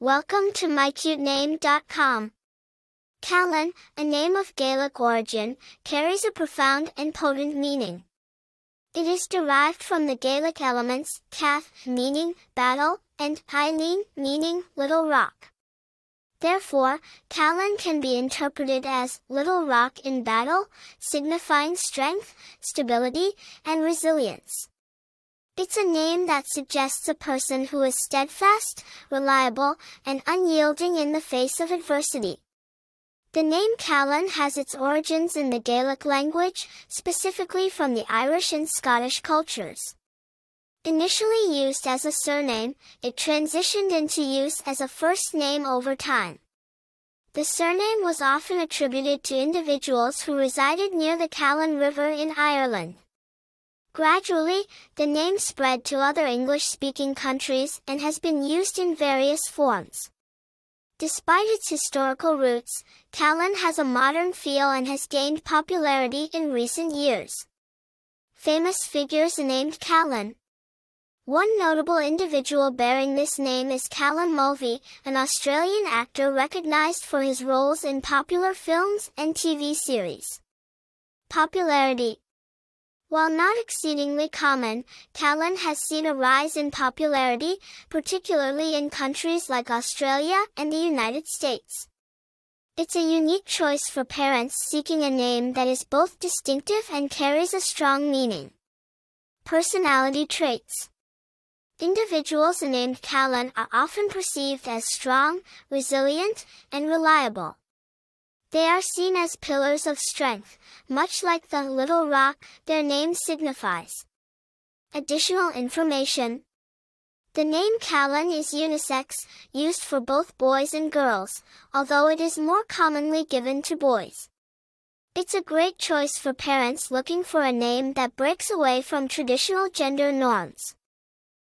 Welcome to mycutename.com. Callan, a name of Gaelic origin, carries a profound and potent meaning. It is derived from the Gaelic elements, cath, meaning battle, and Eileen, meaning little rock. Therefore, Callan can be interpreted as little rock in battle, signifying strength, stability, and resilience. It's a name that suggests a person who is steadfast, reliable, and unyielding in the face of adversity. The name Callan has its origins in the Gaelic language, specifically from the Irish and Scottish cultures. Initially used as a surname, it transitioned into use as a first name over time. The surname was often attributed to individuals who resided near the Callan River in Ireland. Gradually, the name spread to other English-speaking countries and has been used in various forms. Despite its historical roots, Callan has a modern feel and has gained popularity in recent years. Famous figures named Callan. One notable individual bearing this name is Callan Mulvey, an Australian actor recognized for his roles in popular films and TV series. Popularity while not exceedingly common, Callan has seen a rise in popularity, particularly in countries like Australia and the United States. It's a unique choice for parents seeking a name that is both distinctive and carries a strong meaning. Personality traits. Individuals named Callan are often perceived as strong, resilient, and reliable. They are seen as pillars of strength, much like the little rock their name signifies. Additional information. The name Callan is unisex, used for both boys and girls, although it is more commonly given to boys. It's a great choice for parents looking for a name that breaks away from traditional gender norms.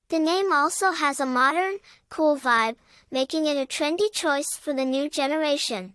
The name also has a modern, cool vibe, making it a trendy choice for the new generation.